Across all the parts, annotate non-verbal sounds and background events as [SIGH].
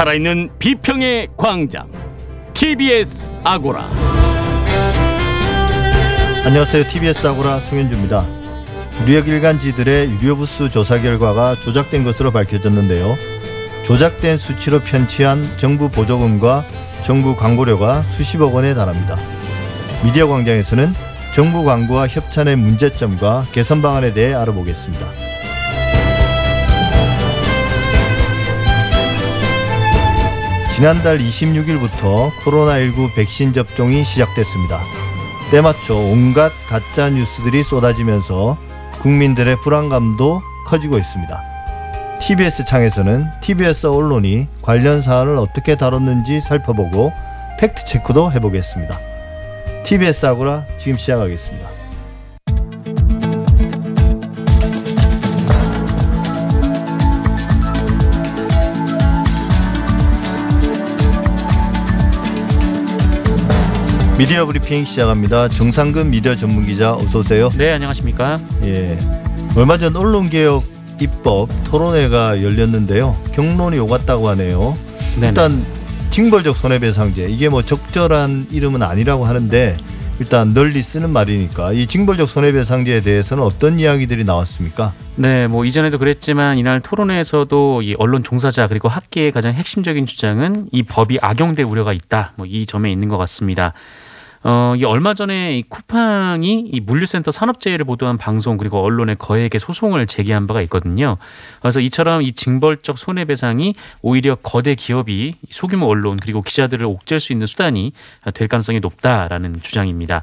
살아있는 비평의 광장 TBS 아고라 안녕하세요. TBS 아고라 송현주입니다. 뉴욕 일간지들의 유료부스 조사 결과가 조작된 것으로 밝혀졌는데요. 조작된 수치로 편취한 정부 보조금과 정부 광고료가 수십억 원에 달합니다. 미디어 광장에서는 정부 광고와 협찬의 문제점과 개선 방안에 대해 알아보겠습니다. 지난달 26일부터 코로나19 백신 접종이 시작됐습니다. 때맞춰 온갖 가짜 뉴스들이 쏟아지면서 국민들의 불안감도 커지고 있습니다. TBS 창에서는 TBS 언론이 관련 사안을 어떻게 다뤘는지 살펴보고 팩트 체크도 해보겠습니다. TBS 아고라 지금 시작하겠습니다. 미디어 브리핑 시작합니다. 정상근 미디어 전문 기자 어서 오세요. 네, 안녕하십니까? 예. 얼마 전 언론 개혁 입법 토론회가 열렸는데요. 경론이 오갔다고 하네요. 네네. 일단 징벌적 손해배상제 이게 뭐 적절한 이름은 아니라고 하는데 일단 널리 쓰는 말이니까 이 징벌적 손해배상제에 대해서는 어떤 이야기들이 나왔습니까? 네, 뭐 이전에도 그랬지만 이날 토론회에서도 이 언론 종사자 그리고 학계의 가장 핵심적인 주장은 이 법이 악용될 우려가 있다. 뭐 이 점에 있는 것 같습니다. 어, 이 얼마 전에 이 쿠팡이 이 물류센터 산업재해를 보도한 방송 그리고 언론의 거액의 소송을 제기한 바가 있거든요. 그래서 이처럼 이 징벌적 손해배상이 오히려 거대 기업이 소규모 언론 그리고 기자들을 옥죄할 수 있는 수단이 될 가능성이 높다라는 주장입니다.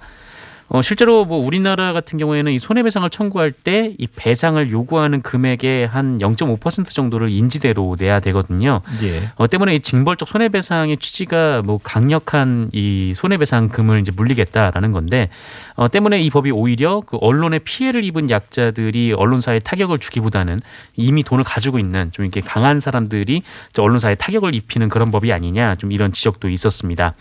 어, 실제로 뭐 우리나라 같은 경우에는 이 손해배상을 청구할 때 이 배상을 요구하는 금액의 한 0.5% 정도를 인지대로 내야 되거든요. 예. 어, 때문에 이 징벌적 손해배상의 취지가 뭐 강력한 이 손해배상금을 이제 물리겠다라는 건데 어, 때문에 이 법이 오히려 그 언론에 피해를 입은 약자들이 언론사에 타격을 주기보다는 이미 돈을 가지고 있는 좀 이렇게 강한 사람들이 언론사에 타격을 입히는 그런 법이 아니냐 좀 이런 지적도 있었습니다.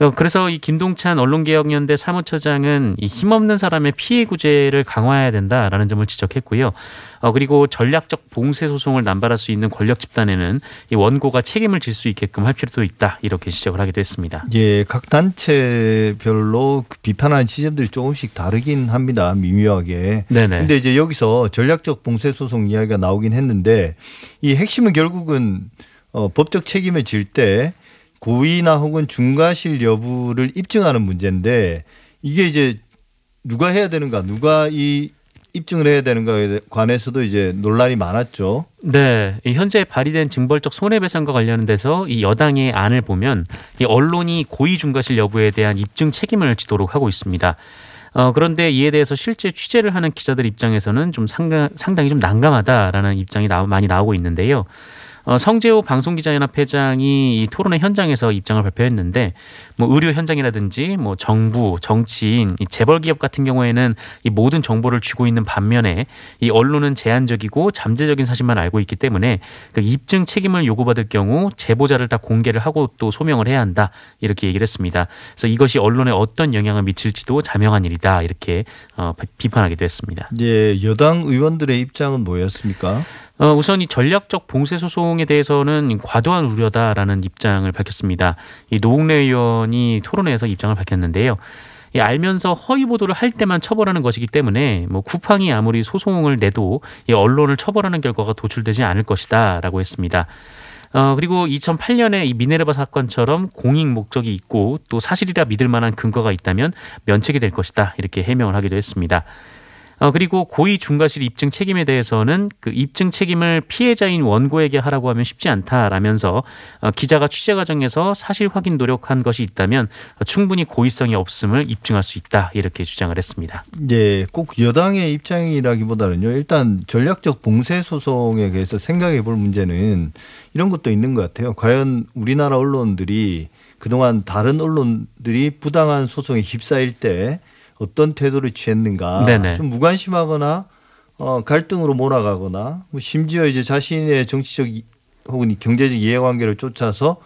어, 그래서 이 김동찬 언론개혁연대 사무처장은 이 힘없는 사람의 피해 구제를 강화해야 된다라는 점을 지적했고요. 어, 그리고 전략적 봉쇄 소송을 남발할 수 있는 권력 집단에는 이 원고가 책임을 질 수 있게끔 할 필요도 있다 이렇게 지적을 하기도 했습니다. 예, 각 단체별로 그 비판하는 지점들이 조금씩 다르긴 합니다. 미묘하게. 네네. 근데 이제 여기서 전략적 봉쇄 소송 이야기가 나오긴 했는데 이 핵심은 결국은 어, 법적 책임을 질때 고의나 혹은 중과실 여부를 입증하는 문제인데 이게 이제 누가 해야 되는가, 누가 이 입증을 해야 되는가에 관해서도 이제 논란이 많았죠. 네, 이 현재 발의된 징벌적 손해배상과 관련돼서 이 여당의 안을 보면 이 언론이 고의 중과실 여부에 대한 입증 책임을 지도록 하고 있습니다. 어, 그런데 이에 대해서 실제 취재를 하는 기자들 입장에서는 좀 상당, 상당히 좀 난감하다라는 입장이 나, 많이 나오고 있는데요. 어, 성재호 방송기자연합 회장이 이 토론회 현장에서 입장을 발표했는데 뭐 의료 현장이라든지 뭐 정부, 정치인, 이 재벌 기업 같은 경우에는 이 모든 정보를 쥐고 있는 반면에 이 언론은 제한적이고 잠재적인 사실만 알고 있기 때문에 그 입증 책임을 요구받을 경우 제보자를 다 공개를 하고 또 소명을 해야 한다 이렇게 얘기를 했습니다. 그래서 이것이 언론에 어떤 영향을 미칠지도 자명한 일이다 이렇게 어, 비판하기도 했습니다. 예, 여당 의원들의 입장은 뭐였습니까? 어, 우선 이 전략적 봉쇄 소송에 대해서는 과도한 우려다라는 입장을 밝혔습니다. 이 노웅래 의원이 토론회에서 입장을 밝혔는데요. 이 알면서 허위 보도를 할 때만 처벌하는 것이기 때문에 뭐 쿠팡이 아무리 소송을 내도 이 언론을 처벌하는 결과가 도출되지 않을 것이다라고 했습니다. 어, 그리고 2008년에 이 미네르바 사건처럼 공익 목적이 있고 또 사실이라 믿을 만한 근거가 있다면 면책이 될 것이다. 이렇게 해명을 하기도 했습니다. 어, 그리고 고의 중과실 입증 책임에 대해서는 그 입증 책임을 피해자인 원고에게 하라고 하면 쉽지 않다라면서 어, 기자가 취재 과정에서 사실 확인 노력한 것이 있다면 어, 충분히 고의성이 없음을 입증할 수 있다 이렇게 주장을 했습니다. 예, 꼭 여당의 입장이라기보다는요. 일단 전략적 봉쇄 소송에 대해서 생각해 볼 문제는 이런 것도 있는 것 같아요. 과연 우리나라 언론들이 그동안 다른 언론들이 부당한 소송에 휩싸일 때 어떤 태도를 취했는가 네네. 좀 무관심하거나 어, 갈등으로 몰아가거나 뭐 심지어 이제 자신의 정치적 이- 혹은 경제적 이해관계를 쫓아서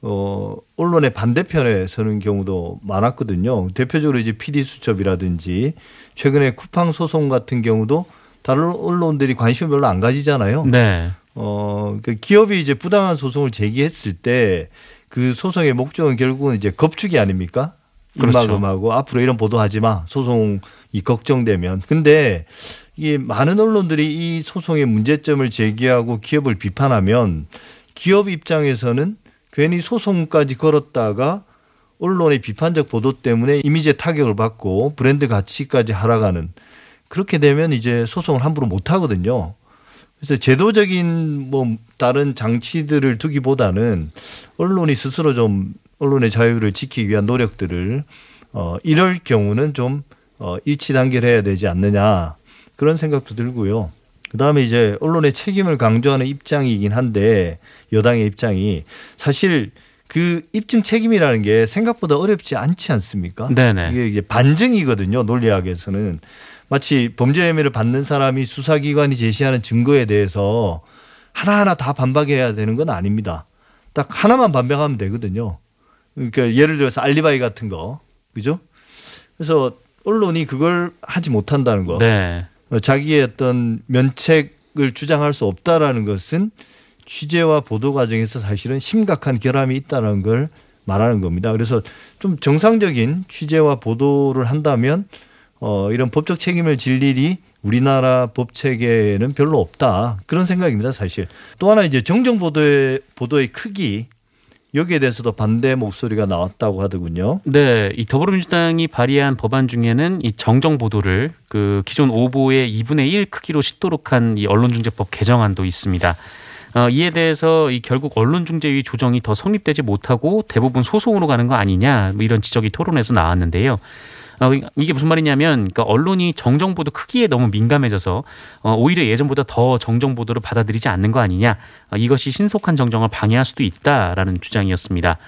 어, 언론의 반대편에 서는 경우도 많았거든요. 대표적으로 이제 PD 수첩이라든지 최근에 쿠팡 소송 같은 경우도 다른 언론들이 관심을 별로 안 가지잖아요. 네. 어, 그 기업이 이제 부당한 소송을 제기했을 때 그 소송의 목적은 결국은 이제 겁축이 아닙니까? 그렇죠. 입막음하고 앞으로 이런 보도하지 마. 소송이 걱정되면. 근데 이게 많은 언론들이 이 소송의 문제점을 제기하고 기업을 비판하면 기업 입장에서는 괜히 소송까지 걸었다가 언론의 비판적 보도 때문에 이미지에 타격을 받고 브랜드 가치까지 하락하는 그렇게 되면 이제 소송을 함부로 못 하거든요. 그래서 제도적인 뭐 다른 장치들을 두기보다는 언론이 스스로 좀 언론의 자유를 지키기 위한 노력들을 어 이럴 경우는 좀 어, 일치 단결해야 되지 않느냐 그런 생각도 들고요. 그다음에 이제 언론의 책임을 강조하는 입장이긴 한데 여당의 입장이 사실 그 입증 책임이라는 게 생각보다 어렵지 않지 않습니까? 네네. 이게 이제 반증이거든요. 논리학에서는 마치 범죄 혐의를 받는 사람이 수사기관이 제시하는 증거에 대해서 하나하나 다 반박해야 되는 건 아닙니다. 딱 하나만 반박하면 되거든요. 그러니까 예를 들어서 알리바이 같은 거, 그죠? 그래서 언론이 그걸 하지 못한다는 거, 네. 어, 자기의 어떤 면책을 주장할 수 없다라는 것은 취재와 보도 과정에서 사실은 심각한 결함이 있다는 걸 말하는 겁니다. 그래서 좀 정상적인 취재와 보도를 한다면 어, 이런 법적 책임을 질 일이 우리나라 법 체계에는 별로 없다 그런 생각입니다. 사실 또 하나 이제 정정 보도의 보도의 크기 여기에 대해서도 반대 목소리가 나왔다고 하더군요. 네, 이 더불어민주당이 발의한 법안 중에는 이 정정 보도를 그 기존 오보의 2분의 1 크기로 싣도록 한 이 언론중재법 개정안도 있습니다. 어, 이에 대해서 이 결국 언론중재위 조정이 더 성립되지 못하고 대부분 소송으로 가는 거 아니냐 뭐 이런 지적이 토론에서 나왔는데요. 어, 이게 무슨 말이냐면, 그러니까 언론이 정정 보도 크기에 너무 민감해져서 어, 오히려 예전보다 더 정정 보도를 받아들이지 않는 거 아니냐. 어, 이것이 신속한 정정을 방해할 수도 있다라는 주장이었습니다.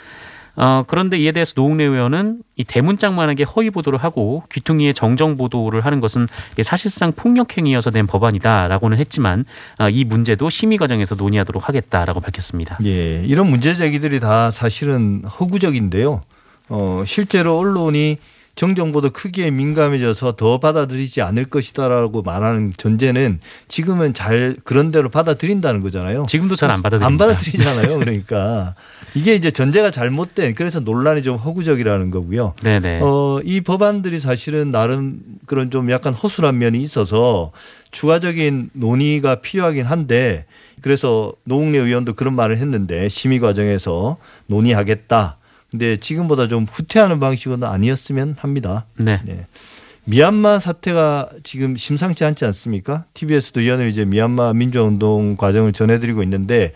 어, 그런데 이에 대해서 노웅래 의원은 이 대문짝만하게 허위 보도를 하고 귀퉁이에 정정 보도를 하는 것은 사실상 폭력 행위여서 된 법안이다라고는 했지만 어, 이 문제도 심의 과정에서 논의하도록 하겠다라고 밝혔습니다. 예, 이런 문제 제기들이 다 사실은 허구적인데요. 어, 실제로 언론이 정정보도 크기에 민감해져서 더 받아들이지 않을 것이다라고 말하는 전제는 지금은 잘 그런 대로 받아들인다는 거잖아요. 지금도 잘 안 받아들입니다. 안 받아들이잖아요. 그러니까 이게 이제 전제가 잘못된 그래서 논란이 좀 허구적이라는 거고요. 네네. 어, 이 법안들이 사실은 나름 그런 좀 약간 허술한 면이 있어서 추가적인 논의가 필요하긴 한데 그래서 노웅래 의원도 그런 말을 했는데 심의 과정에서 논의하겠다. 근데 지금보다 좀 후퇴하는 방식은 아니었으면 합니다. 네. 네. 미얀마 사태가 지금 심상치 않지 않습니까? TBS도 연일 이제 미얀마 민주화운동 과정을 전해드리고 있는데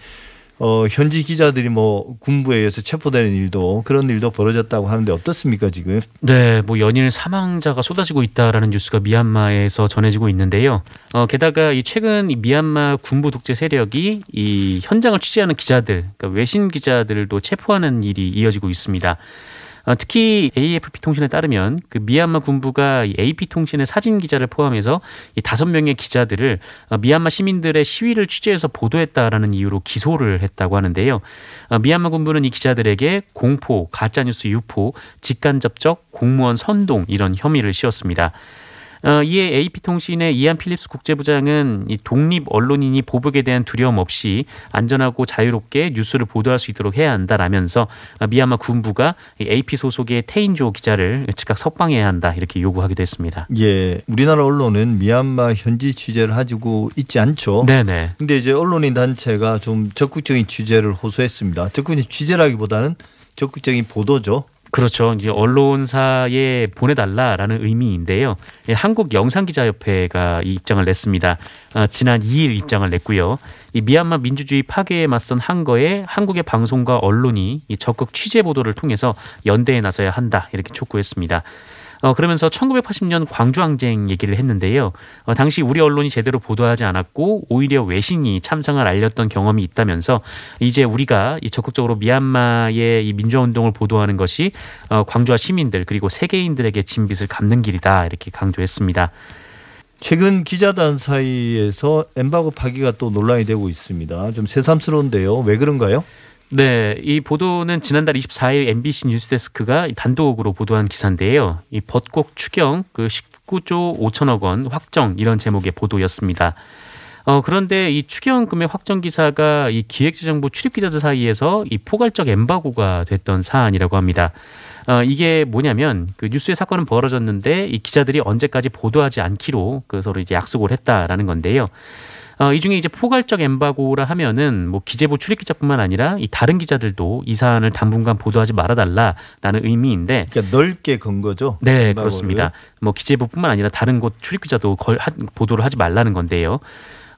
어, 현지 기자들이 뭐 군부에 의해서 체포되는 일도 그런 일도 벌어졌다고 하는데 어떻습니까 지금? 네, 뭐 연일 사망자가 쏟아지고 있다라는 뉴스가 미얀마에서 전해지고 있는데요. 어, 게다가 이 최근 이 미얀마 군부 독재 세력이 이 현장을 취재하는 기자들, 그러니까 외신 기자들도 체포하는 일이 이어지고 있습니다. 어, 특히 AFP 통신에 따르면 그 미얀마 군부가 이 AP 통신의 사진 기자를 포함해서 이 다섯 명의 기자들을 어, 미얀마 시민들의 시위를 취재해서 보도했다라는 이유로 기소를 했다고 하는데요. 어, 미얀마 군부는 이 기자들에게 공포, 가짜뉴스 유포, 직간 접촉, 공무원 선동 이런 혐의를 씌웠습니다. 어, 이에 AP통신의 이안 필립스 국제부장은 이 독립 언론인이 보복에 대한 두려움 없이 안전하고 자유롭게 뉴스를 보도할 수 있도록 해야 한다라면서 어, 미얀마 군부가 이 AP 소속의 태인조 기자를 즉각 석방해야 한다 이렇게 요구하기도 했습니다. 예, 우리나라 언론은 미얀마 현지 취재를 하고 있지 않죠. 네네. 근데 이제 언론인 단체가 좀 적극적인 취재를 호소했습니다. 적극적인 취재라기보다는 적극적인 보도죠. 그렇죠. 이제 언론사에 보내달라라는 의미인데요. 예, 한국 영상기자협회가 이 입장을 냈습니다. 아, 지난 2일 입장을 냈고요. 이 미얀마 민주주의 파괴에 맞선 한거에 한국의 방송과 언론이 이 적극 취재 보도를 통해서 연대에 나서야 한다 이렇게 촉구했습니다. 어, 그러면서 1980년 광주항쟁 얘기를 했는데요. 어, 당시 우리 언론이 제대로 보도하지 않았고 오히려 외신이 참상을 알렸던 경험이 있다면서 이제 우리가 이 적극적으로 미얀마의 이 민주화운동을 보도하는 것이 어, 광주와 시민들 그리고 세계인들에게 진 빚을 갚는 길이다 이렇게 강조했습니다. 최근 기자단 사이에서 엠바고 파기가 또 논란이 되고 있습니다. 좀 새삼스러운데요. 왜 그런가요? 네, 이 보도는 지난달 24일 MBC 뉴스데스크가 단독으로 보도한 기사인데요. 이 벚곡 추경 그 19조 5천억 원 확정 이런 제목의 보도였습니다. 어, 그런데 이 추경 금액 확정 기사가 이 기획재정부 출입 기자들 사이에서 이 포괄적 엠바고가 됐던 사안이라고 합니다. 어, 이게 뭐냐면 그 뉴스의 사건은 벌어졌는데 이 기자들이 언제까지 보도하지 않기로 그 서로 이제 약속을 했다라는 건데요. 어, 이 중에 이제 포괄적 엠바고라 하면은 뭐 기재부 출입 기자뿐만 아니라 이 다른 기자들도 이 사안을 당분간 보도하지 말아달라라는 의미인데 그러니까 넓게 건 거죠. 네, 엠바고를. 그렇습니다. 뭐 기재부뿐만 아니라 다른 곳 출입 기자도 걸 하, 보도를 하지 말라는 건데요.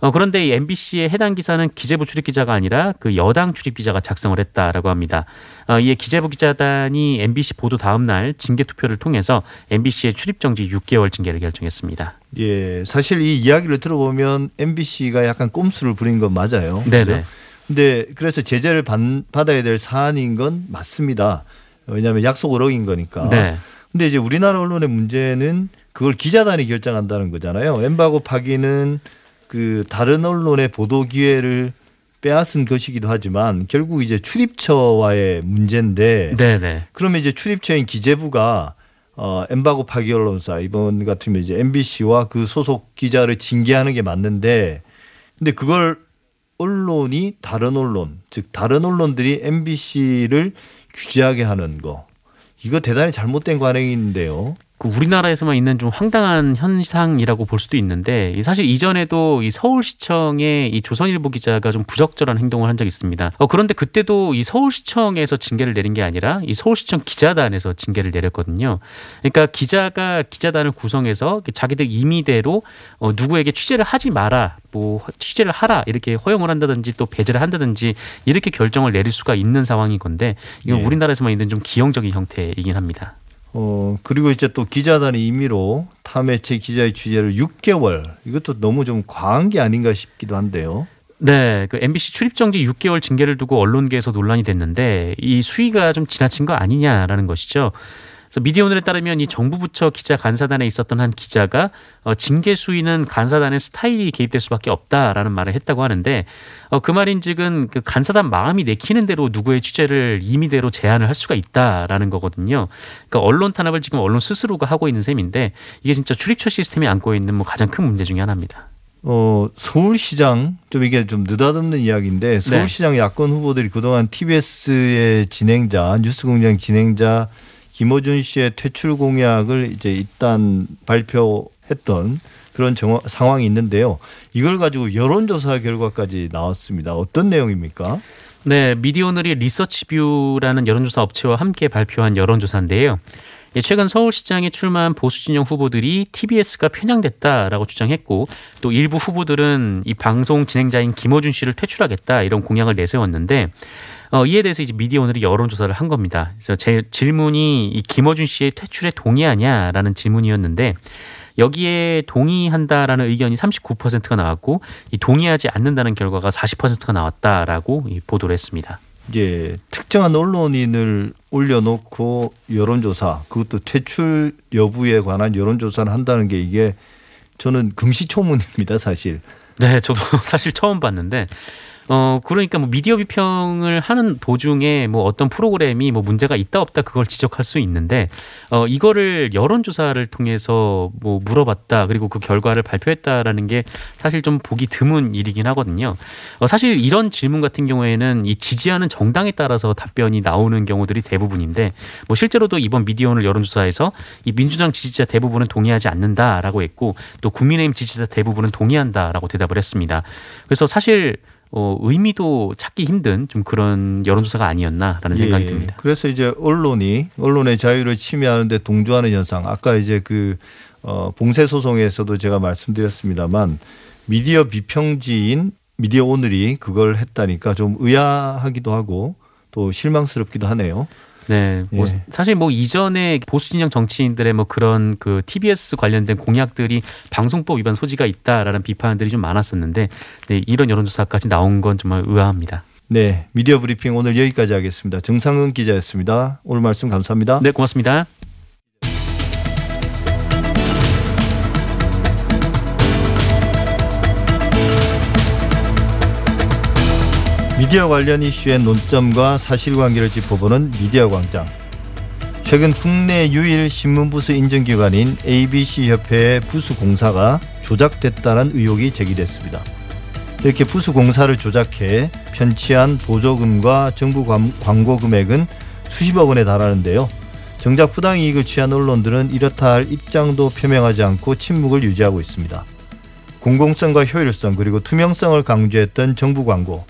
어, 그런데 이 MBC의 해당 기사는 기재부 출입 기자가 아니라 그 여당 출입 기자가 작성을 했다라고 합니다. 어, 이에 기재부 기자단이 MBC 보도 다음 날 징계 투표를 통해서 MBC의 출입 정지 6개월 징계를 결정했습니다. 예, 사실 이 이야기를 들어보면 MBC가 약간 꼼수를 부린 건 맞아요. 네네. 그죠? 근데 그래서 제재를 받, 받아야 될 사안인 건 맞습니다. 왜냐하면 약속을 어긴 거니까. 네. 근데 이제 우리나라 언론의 문제는 그걸 기자단이 결정한다는 거잖아요. 엠바고 파기는 그 다른 언론의 보도 기회를 빼앗은 것이기도 하지만 결국 이제 출입처와의 문제인데 네네. 그러면 이제 출입처인 기재부가 어 엠바고 파기 언론사 이번 같으면 이제 MBC와 그 소속 기자를 징계하는 게 맞는데 근데 그걸 언론이 다른 언론 즉 다른 언론들이 MBC를 규제하게 하는 거 이거 대단히 잘못된 관행인데요. 그 우리나라에서만 있는 좀 황당한 현상이라고 볼 수도 있는데 이 사실 이전에도 이 서울시청의 이 조선일보 기자가 좀 부적절한 행동을 한 적이 있습니다. 어, 그런데 그때도 이 서울시청에서 징계를 내린 게 아니라 이 서울시청 기자단에서 징계를 내렸거든요. 그러니까 기자가 기자단을 구성해서 자기들 임의대로 어, 누구에게 취재를 하지 마라, 뭐 취재를 하라 이렇게 허용을 한다든지 또 배제를 한다든지 이렇게 결정을 내릴 수가 있는 상황인 건데 이건 예. 우리나라에서만 있는 좀 기형적인 형태이긴 합니다. 어 그리고 이제 또 기자단이 임의로 타 매체 기자의 취재를 6개월 이것도 너무 좀 과한 게 아닌가 싶기도 한데요. 네, 그 MBC 출입정지 6개월 징계를 두고 언론계에서 논란이 됐는데 이 수위가 좀 지나친 거 아니냐라는 것이죠. 그래서 미디어오늘에 따르면 이 정부 부처 기자 간사단에 있었던 한 기자가 어, 징계 수위는 간사단의 스타일이 개입될 수밖에 없다라는 말을 했다고 하는데 어, 그 말인즉은 그 간사단 마음이 내키는 대로 누구의 취재를 임의대로 제한을 할 수가 있다라는 거거든요. 그러니까 언론 탄압을 지금 언론 스스로가 하고 있는 셈인데 이게 진짜 출입처 시스템이 안고 있는 뭐 가장 큰 문제 중에 하나입니다. 어 서울시장 좀 이게 좀 느닷없는 이야기인데 서울시장 야권 후보들이 그동안 TBS의 진행자 뉴스공장 진행자 김어준 씨의 퇴출 공약을 이제 일단 발표했던 그런 정화, 상황이 있는데요. 이걸 가지고 여론조사 결과까지 나왔습니다. 어떤 내용입니까? 네, 미디어오늘이 리서치뷰라는 여론조사 업체와 함께 발표한 여론조사인데요. 예, 최근 서울시장에 출마한 보수 진영 후보들이 TBS가 편향됐다라고 주장했고 또 일부 후보들은 이 방송 진행자인 김어준 씨를 퇴출하겠다 이런 공약을 내세웠는데 어, 이에 대해서 이제 미디어 오늘이 여론 조사를 한 겁니다. 그래서 제 질문이 이 김어준 씨의 퇴출에 동의하냐라는 질문이었는데 여기에 동의한다라는 의견이 39%가 나왔고 이 동의하지 않는다는 결과가 40%가 나왔다라고 이 보도를 했습니다. 예, 특정한 언론인을 올려놓고 여론조사, 그것도 퇴출 여부에 관한 여론조사를 한다는 게 이게 저는 금시초문입니다, 사실. 네, 저도 [LAUGHS] 사실 처음 봤는데 어 그러니까 뭐 미디어 비평을 하는 도중에 뭐 어떤 프로그램이 뭐 문제가 있다 없다 그걸 지적할 수 있는데 어 이거를 여론 조사를 통해서 뭐 물어봤다 그리고 그 결과를 발표했다라는 게 사실 좀 보기 드문 일이긴 하거든요. 어 사실 이런 질문 같은 경우에는 이 지지하는 정당에 따라서 답변이 나오는 경우들이 대부분인데 뭐 실제로도 이번 미디어오늘 여론조사에서 이 민주당 지지자 대부분은 동의하지 않는다라고 했고 또 국민의힘 지지자 대부분은 동의한다라고 대답을 했습니다. 그래서 사실 어, 의미도 찾기 힘든 좀 그런 여론조사가 아니었나라는 생각이 예, 듭니다. 그래서 이제 언론이 언론의 자유를 침해하는데 동조하는 현상. 아까 이제 그 어, 봉쇄 소송에서도 제가 말씀드렸습니다만 미디어 비평지인 미디어 오늘이 그걸 했다니까 좀 의아하기도 하고 또 실망스럽기도 하네요. 네, 뭐 예. 사실 뭐 이전에 보수 진영 정치인들의 뭐 그런 그 TBS 관련된 공약들이 방송법 위반 소지가 있다라는 비판들이 좀 많았었는데 네, 이런 여론조사까지 나온 건 정말 의아합니다. 네, 미디어 브리핑 오늘 여기까지 하겠습니다. 정상은 기자였습니다. 오늘 말씀 감사합니다. 네, 고맙습니다. 미디어 관련 이슈의 논점과 사실관계를 짚어보는 미디어 광장. 최근 국내 유일 신문부수 인증기관인 ABC 협회의 부수 공사가 조작됐다는 의혹이 제기됐습니다. 이렇게 부수 공사를 조작해 편취한 보조금과 정부 광- 광고 금액은 수십억 원에 달하는데요. 정작 부당 이익을 취한 언론들은 이렇다 할 입장도 표명하지 않고 침묵을 유지하고 있습니다. 공공성과 효율성 그리고 투명성을 강조했던 정부 광고.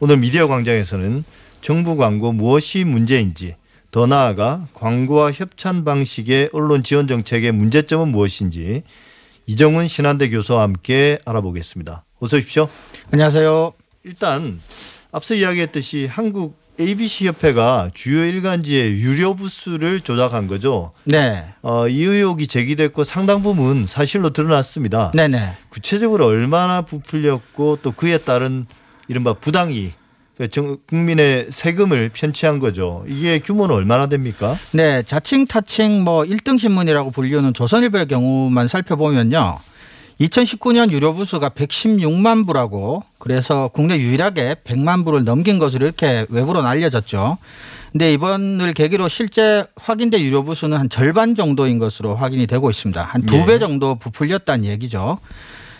오늘 미디어 광장에서는 정부 광고 무엇이 문제인지 더 나아가 광고와 협찬 방식의 언론 지원 정책의 문제점은 무엇인지 이정훈 신한대 교수와 함께 알아보겠습니다. 어서 오십시오. 안녕하세요. 일단 앞서 이야기했듯이 한국 ABC 협회가 주요 일간지의 유료 부수를 조작한 거죠. 네. 어, 이 의혹이 제기됐고 상당 부분 사실로 드러났습니다. 네네. 구체적으로 얼마나 부풀렸고 또 그에 따른 이른바 부당이익, 그러니까 정- 국민의 세금을 편취한 거죠. 이게 규모는 얼마나 됩니까? 네. 자칭 타칭 뭐 1등 신문이라고 불리우는 조선일보의 경우만 살펴보면요. 2019년 유료 부수가 116만 부라고 그래서 국내 유일하게 100만 부를 넘긴 것으로 이렇게 외부로 알려졌죠. 근데 이번을 계기로 실제 확인된 유료 부수는 한 절반 정도인 것으로 확인이 되고 있습니다. 한 두배 네. 정도 부풀렸다는 얘기죠.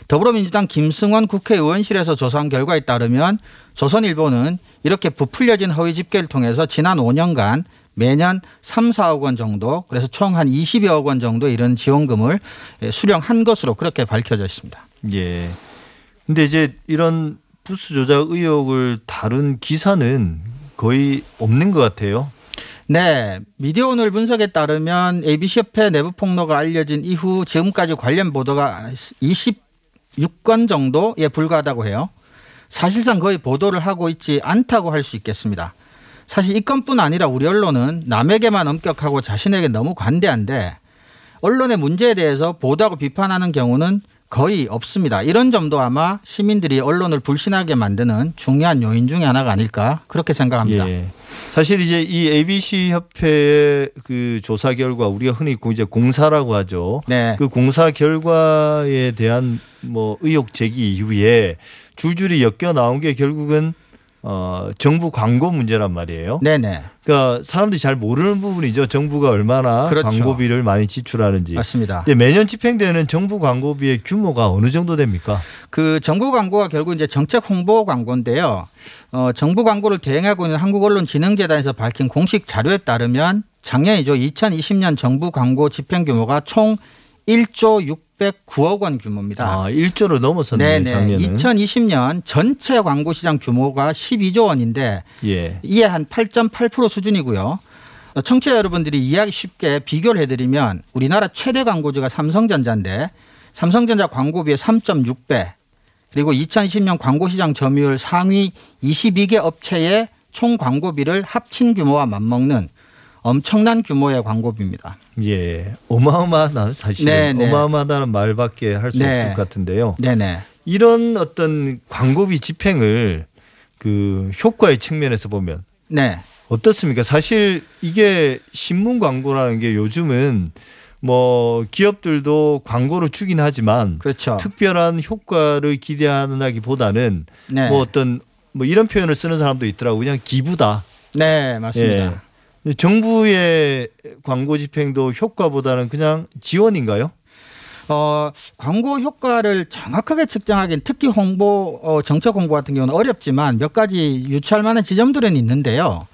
더불어민주당 김승원 국회의원실에서 조사한 결과에 따르면 조선일보는 이렇게 부풀려진 허위 집계를 통해서 지난 5년간 매년 3, 4억 원 정도 그래서 총 한 20여억 원 정도 이런 지원금을 예, 수령한 것으로 그렇게 밝혀져 있습니다. 예. 근데 이제 이런 부수 조작 의혹을 다룬 기사는 거의 없는 것 같아요. 네, 미디어 오늘 분석에 따르면 ABC 협회 내부 폭로가 알려진 이후 지금까지 관련 보도가 26건 정도에 불과하다고 해요. 사실상 거의 보도를 하고 있지 않다고 할 수 있겠습니다. 사실 이 건뿐 아니라 우리 언론은 남에게만 엄격하고 자신에게 너무 관대한데 언론의 문제에 대해서 보도하고 비판하는 경우는 거의 없습니다. 이런 점도 아마 시민들이 언론을 불신하게 만드는 중요한 요인 중에 하나가 아닐까 그렇게 생각합니다. 예. 사실 이제 이 ABC 협회의 그 조사 결과 우리가 흔히 고- 이제 공사라고 하죠. 네. 그 공사 결과에 대한 뭐 의혹 제기 이후에 줄줄이 엮여 나온 게 결국은 어 정부 광고 문제란 말이에요. 네네. 그러니까 사람들이 잘 모르는 부분이죠. 정부가 얼마나 그렇죠. 광고비를 많이 지출하는지. 맞습니다. 근데 매년 집행되는 정부 광고비의 규모가 어느 정도 됩니까? 그 정부 광고가 결국 이제 정책 홍보 광고인데요. 어, 정부 광고를 대행하고 있는 한국언론진흥재단에서 밝힌 공식 자료에 따르면 작년이죠. 2020년 정부 광고 집행 규모가 총 1조 609억 원 규모입니다. 아, 1조를 넘어섰네요, 네네. 작년은. 2020년 전체 광고 시장 규모가 12조 원인데 예. 이에 한 8.8% 수준이고요. 어, 청취자 여러분들이 이해하기 쉽게 비교를 해드리면 우리나라 최대 광고주가 삼성전자인데 삼성전자 광고비의 3.6배 그리고 2020년 광고시장 점유율 상위 22개 업체의 총 광고비를 합친 규모와 맞먹는 엄청난 규모의 광고비입니다. 예. 어마어마하다, 사실은. 네, 네. 어마어마하다는 말밖에 할수 네. 없을 것 같은데요. 네네. 이런 어떤 광고비 집행을 그 효과의 측면에서 보면 네. 어떻습니까? 사실 이게 신문 광고라는 게 요즘은 뭐 기업들도 광고를 주긴 하지만 그렇죠. 특별한 효과를 기대하기보다는 네. 뭐 어떤 뭐 이런 표현을 쓰는 사람도 있더라고 요 그냥 기부다. 네, 맞습니다. 예. 정부의 광고 집행도 효과보다는 그냥 지원인가요? 어, 광고 효과를 정확하게 측정하기는 특히 홍보, 어, 정책 홍보 같은 경우는 어렵지만 몇 가지 유추할 만한 지점들은 있는데요.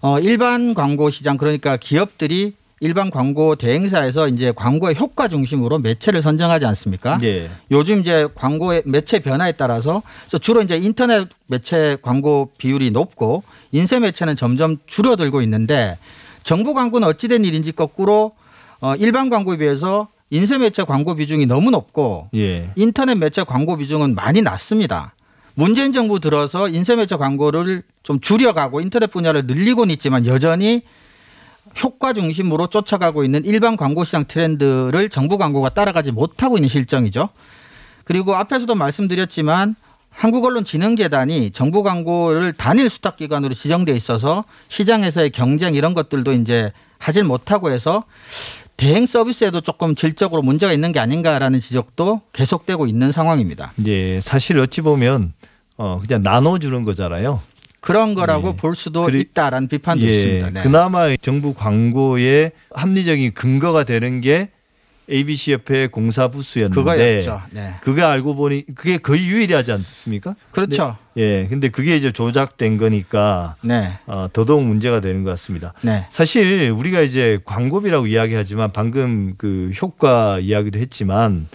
어, 일반 광고 시장, 그러니까 기업들이 일반 광고 대행사에서 이제 광고의 효과 중심으로 매체를 선정하지 않습니까? 예. 요즘 이제 광고의 매체 변화에 따라서 주로 이제 인터넷 매체 광고 비율이 높고 인쇄 매체는 점점 줄어들고 있는데 정부 광고는 어찌된 일인지 거꾸로 어, 일반 광고에 비해서 인쇄 매체 광고 비중이 너무 높고 예. 인터넷 매체 광고 비중은 많이 낮습니다. 문재인 정부 들어서 인쇄 매체 광고를 좀 줄여가고 인터넷 분야를 늘리고는 있지만 여전히 효과 중심으로 쫓아가고 있는 일반 광고 시장 트렌드를 정부 광고가 따라가지 못하고 있는 실정이죠. 그리고 앞에서도 말씀드렸지만 한국언론진흥재단이 정부 광고를 단일 수탁 기관으로 지정돼 있어서 시장에서의 경쟁 이런 것들도 이제 하질 못하고 해서 대행 서비스에도 조금 질적으로 문제가 있는 게 아닌가라는 지적도 계속되고 있는 상황입니다. 예. 사실 어찌 보면 어 그냥 나눠주는 거잖아요. 그런 거라고 예. 볼 수도 그리- 있다라는 비판도 예. 있습니다. 네. 그나마 정부 광고의 합리적인 근거가 되는 게 ABC 협회 공사 부수였는데 그거였죠. 네. 그거 알고 보니 그게 거의 유일하지 않습니까? 그렇죠. 예. 근데 그게 이제 조작된 거니까 네. 어, 더더욱 문제가 되는 것 같습니다. 네. 사실 우리가 이제 광고비라고 이야기하지만 방금 그 효과 이야기도 했지만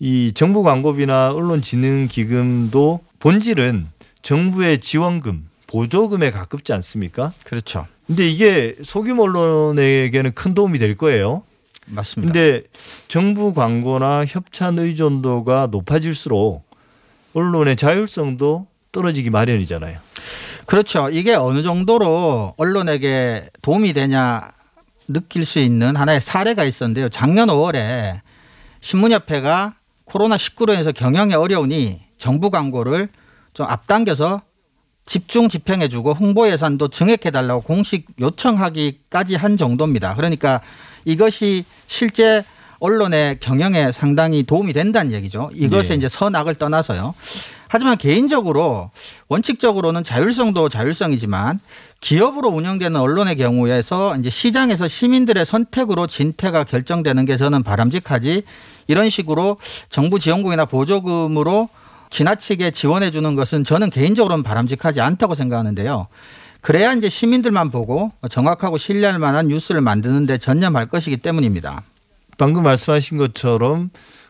이 정부 광고비나 언론진흥기금도 본질은 정부의 지원금, 보조금에 가깝지 않습니까? 그렇죠. 근데 이게 소규모 언론에게는 큰 도움이 될 거예요. 맞습니다. 근데 정부 광고나 협찬 의존도가 높아질수록 언론의 자율성도 떨어지기 마련이잖아요. 그렇죠. 이게 어느 정도로 언론에게 도움이 되냐 느낄 수 있는 하나의 사례가 있었는데요. 작년 5월에 신문협회가 코로나19로 인해서 경영이 어려우니 정부 광고를 좀 앞당겨서 집중 집행해주고 홍보 예산도 증액해달라고 공식 요청하기까지 한 정도입니다. 그러니까 이것이 실제 언론의 경영에 상당히 도움이 된다는 얘기죠. 이것에 예. 이제 선악을 떠나서요. 하지만 개인적으로 원칙적으로는 자율성도 자율성이지만 기업으로 운영되는 언론의 경우에서 이제 시장에서 시민들의 선택으로 진퇴가 결정되는 게 저는 바람직하지 이런 식으로 정부 지원금이나 보조금으로 지나치게 지원해 주는 것은 저는 개인적으로는 바람직하지 않다고 생각하는데요. 그래야 이제 시민들만 보고 정확하고 신뢰할 만한 뉴스를 만드는데 전념할 것이기 때문입니다. 방금 말씀하신 것처럼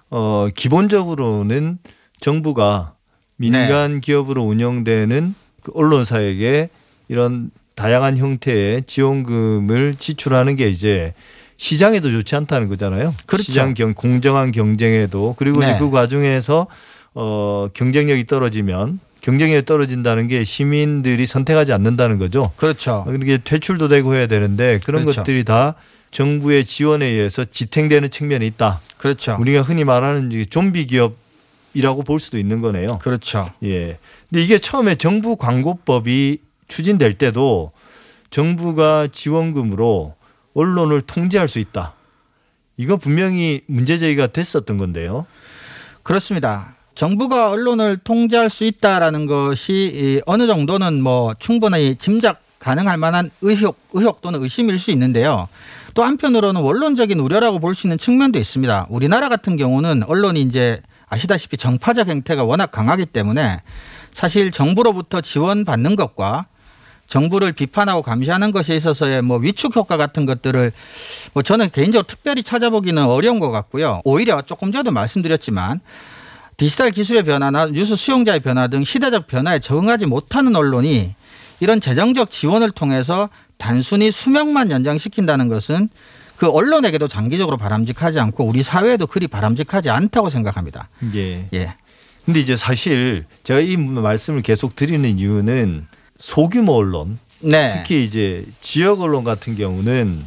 어 기본적으로는 정부가 민간 기업으로 운영되는 그 언론사에게 이런 다양한 형태의 지원금을 지출하는 게 이제 시장에도 좋지 않다는 거잖아요. 그렇죠. 시장 경 공정한 경쟁에도 그리고 네. 이제 그 과정에서 어 경쟁력이 떨어지면 경쟁력이 떨어진다는 게 시민들이 선택하지 않는다는 거죠. 그렇죠. 이게 퇴출도 되고 해야 되는데 그런 그렇죠. 것들이 다 정부의 지원에 의해서 지탱되는 측면이 있다. 그렇죠. 우리가 흔히 말하는 좀비 기업이라고 볼 수도 있는 거네요. 그렇죠. 예. 근데 이게 처음에 정부 광고법이 추진될 때도 정부가 지원금으로 언론을 통제할 수 있다. 이거 분명히 문제 제기가 됐었던 건데요. 그렇습니다. 정부가 언론을 통제할 수 있다라는 것이 이 어느 정도는 뭐 충분히 짐작 가능할 만한 의혹, 의혹 또는 의심일 수 있는데요. 또 한편으로는 원론적인 우려라고 볼 수 있는 측면도 있습니다. 우리나라 같은 경우는 언론이 이제 아시다시피 정파적 행태가 워낙 강하기 때문에 사실 정부로부터 지원받는 것과 정부를 비판하고 감시하는 것에 있어서의 뭐 위축 효과 같은 것들을 뭐 저는 개인적으로 특별히 찾아보기는 어려운 것 같고요. 오히려 조금 전에도 말씀드렸지만 디지털 기술의 변화나 뉴스 수용자의 변화 등 시대적 변화에 적응하지 못하는 언론이 이런 재정적 지원을 통해서 단순히 수명만 연장시킨다는 것은 그 언론에게도 장기적으로 바람직하지 않고 우리 사회에도 그리 바람직하지 않다고 생각합니다. 예. 예. 근데 이제 사실 제가 이 말씀을 계속 드리는 이유는 소규모 언론 네. 특히 이제 지역 언론 같은 경우는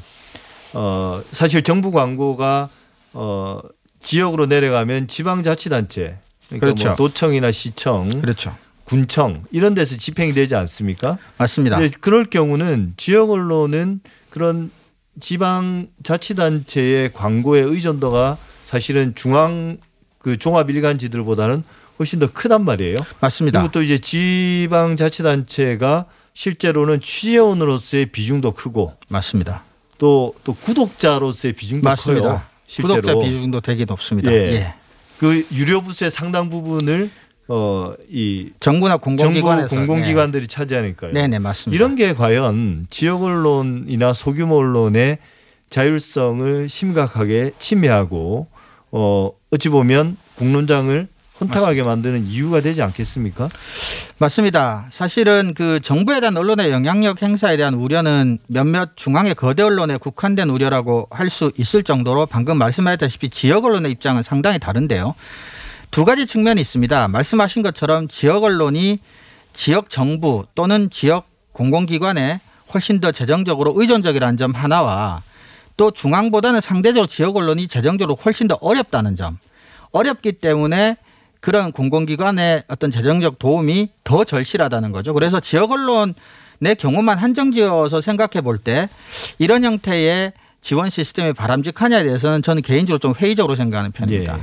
어 사실 정부 광고가 어 지역으로 내려가면 지방자치단체 그러니까 그렇죠. 뭐 도청이나 시청, 그렇죠. 군청 이런 데서 집행이 되지 않습니까? 맞습니다. 그럴 경우는 지역 언론은 그런 지방 자치단체의 광고의 의존도가 사실은 중앙 그 종합 일간지들보다는 훨씬 더 크단 말이에요. 맞습니다. 그리고 또 이제 지방 자치단체가 실제로는 취재원으로서의 비중도 크고 맞습니다. 또 또 구독자로서의 비중도 맞습니다. 커요. 실제로 구독자 비중도 되게 높습니다. 예. 예. 그 유료 부스의 상당 부분을 어 이 정부나 정부 공공기관에서 공공기관들이 차지하니까요. 네, 네, 맞습니다. 이런 게 과연 지역 언론이나 소규모 언론의 자율성을 심각하게 침해하고 어 어찌 보면 공론장을 혼탁하게 만드는 이유가 되지 않겠습니까? 맞습니다. 사실은 그 정부에 대한 언론의 영향력 행사에 대한 우려는 몇몇 중앙의 거대 언론에 국한된 우려라고 할 수 있을 정도로 방금 말씀하셨다시피 지역 언론의 입장은 상당히 다른데요. 두 가지 측면이 있습니다. 말씀하신 것처럼 지역 언론이 지역 정부 또는 지역 공공기관에 훨씬 더 재정적으로 의존적이라는 점 하나와 또 중앙보다는 상대적으로 지역 언론이 재정적으로 훨씬 더 어렵다는 점. 어렵기 때문에 그런 공공기관의 어떤 재정적 도움이 더 절실하다는 거죠. 그래서 지역 언론의 경우만 한정지어서 생각해 볼 때 이런 형태의 지원 시스템이 바람직하냐에 대해서는 저는 개인적으로 좀 회의적으로 생각하는 편입니다. 예.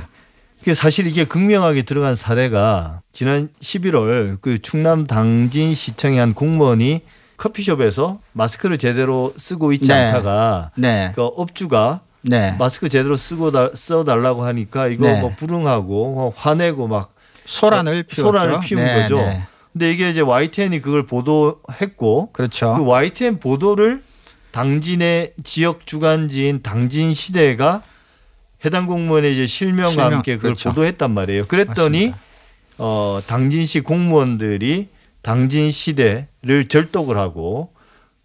그 사실 이게 극명하게 들어간 사례가 지난 11월 그 충남 당진 시청의 한 공무원이 커피숍에서 마스크를 제대로 쓰고 있지 네. 않다가 네. 그 업주가 네. 마스크 제대로 쓰고 다, 써달라고 하니까 이거 네. 뭐 불응하고 뭐 화내고 막 소란을 피웠죠. 소란을 피운 네, 거죠. 네. 근데 이게 이제 YTN이 그걸 보도했고 그렇죠. 그 YTN 보도를 당진의 지역 주간지인 당진 시대가 해당 공무원의 이제 실명과 실명, 함께 그걸 그렇죠. 보도했단 말이에요. 그랬더니 맞습니다. 어 당진시 공무원들이 당진 시대를 절독을 하고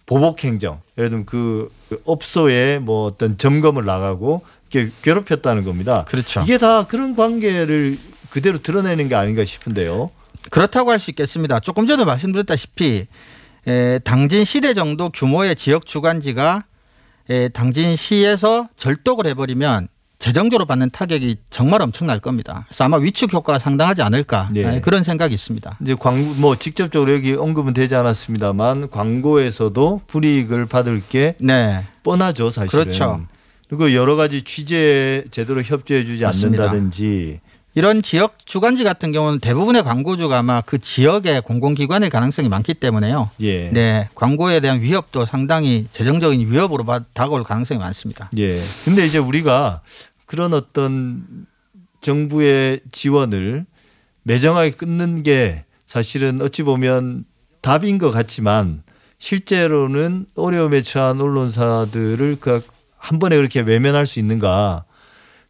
보복 행정, 예를 들면 그 업소에 뭐 어떤 점검을 나가고 이렇게 괴롭혔다는 겁니다. 그렇죠. 이게 다 그런 관계를 그대로 드러내는 게 아닌가 싶은데요. 그렇다고 할 수 있겠습니다. 조금 전에 말씀드렸다시피 에, 당진 시대 정도 규모의 지역 주간지가 에, 당진시에서 절독을 해버리면 재정적으로 받는 타격이 정말 엄청날 겁니다. 그래서 아마 위축 효과가 상당하지 않을까 네. 에, 그런 생각이 있습니다. 이제 광고 뭐 직접적으로 여기 언급은 되지 않았습니다만 광고에서도 불이익을 받을 게 네, 뻔하죠 사실은. 그렇죠. 그리고 여러 가지 취재에 제대로 협조해주지 맞습니다. 않는다든지. 이런 지역 주간지 같은 경우는 대부분의 광고주가 아마 그 지역의 공공기관일 가능성이 많기 때문에요. 예. 네, 광고에 대한 위협도 상당히 재정적인 위협으로 바- 다가올 가능성이 많습니다. 예. 근데 이제 우리가 그런 어떤 정부의 지원을 매정하게 끊는 게 사실은 어찌 보면 답인 것 같지만 실제로는 어려움에 처한 언론사들을 그 한 번에 그렇게 외면할 수 있는가.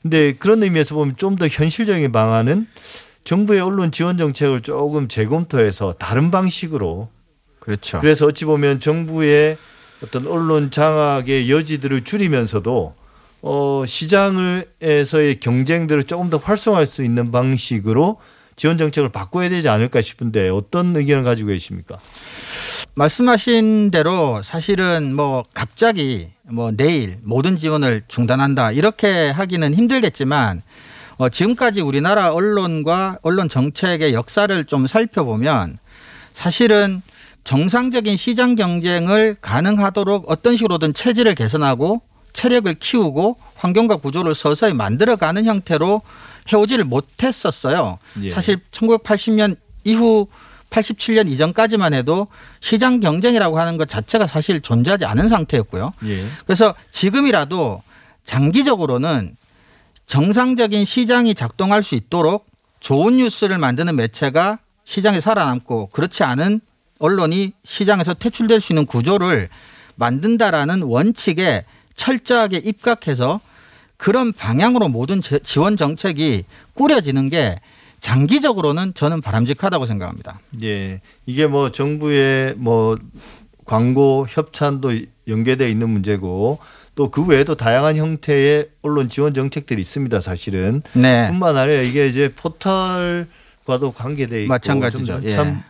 근데 그런 의미에서 보면 좀 더 현실적인 방안은 정부의 언론 지원 정책을 조금 재검토해서 다른 방식으로 그렇죠. 그래서 어찌 보면 정부의 어떤 언론 장악의 여지들을 줄이면서도 어 시장에서의 경쟁들을 조금 더 활성화할 수 있는 방식으로 지원 정책을 바꿔야 되지 않을까 싶은데 어떤 의견을 가지고 계십니까? 말씀하신 대로 사실은 뭐 갑자기 뭐 내일 모든 지원을 중단한다 이렇게 하기는 힘들겠지만 어 지금까지 우리나라 언론과 언론 정책의 역사를 좀 살펴보면 사실은 정상적인 시장 경쟁을 가능하도록 어떤 식으로든 체질을 개선하고 체력을 키우고 환경과 구조를 서서히 만들어가는 형태로 해오지를 못했었어요. 예. 사실 1980년 이후 87년 이전까지만 해도 시장 경쟁이라고 하는 것 자체가 사실 존재하지 않은 상태였고요. 예. 그래서 지금이라도 장기적으로는 정상적인 시장이 작동할 수 있도록 좋은 뉴스를 만드는 매체가 시장에 살아남고 그렇지 않은 언론이 시장에서 퇴출될 수 있는 구조를 만든다라는 원칙에 철저하게 입각해서 그런 방향으로 모든 제- 지원 정책이 꾸려지는 게 장기적으로는 저는 바람직하다고 생각합니다. 예. 이게 뭐 정부의 뭐 광고 협찬도 연계돼 있는 문제고 또 그 외에도 다양한 형태의 언론 지원 정책들이 있습니다. 사실은. 네. 뿐만 아니라 이게 이제 포털과도 관계돼 있고 마찬가지죠. 좀 예. 참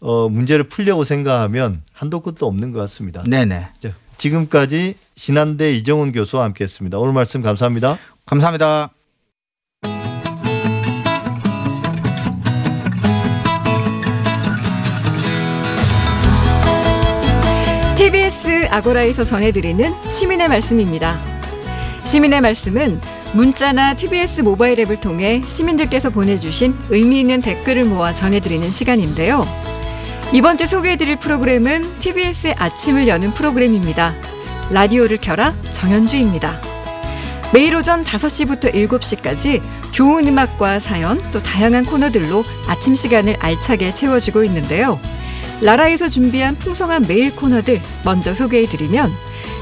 어, 문제를 풀려고 생각하면 한도 끝도 없는 것 같습니다. 네네. 자, 지금까지 신한대 이정훈 교수와 함께했습니다. 오늘 말씀 감사합니다. 감사합니다. TBS 아고라에서 전해드리는 시민의 말씀입니다. 시민의 말씀은 문자나 TBS 모바일 앱을 통해 시민들께서 보내주신 의미 있는 댓글을 모아 전해드리는 시간인데요. 이번 주 소개해드릴 프로그램은 TBS의 아침을 여는 프로그램입니다. 라디오를 켜라 정현주입니다. 매일 오전 5시부터 7시까지 좋은 음악과 사연 또 다양한 코너들로 아침 시간을 알차게 채워주고 있는데요. 라라에서 준비한 풍성한 매일 코너들 먼저 소개해드리면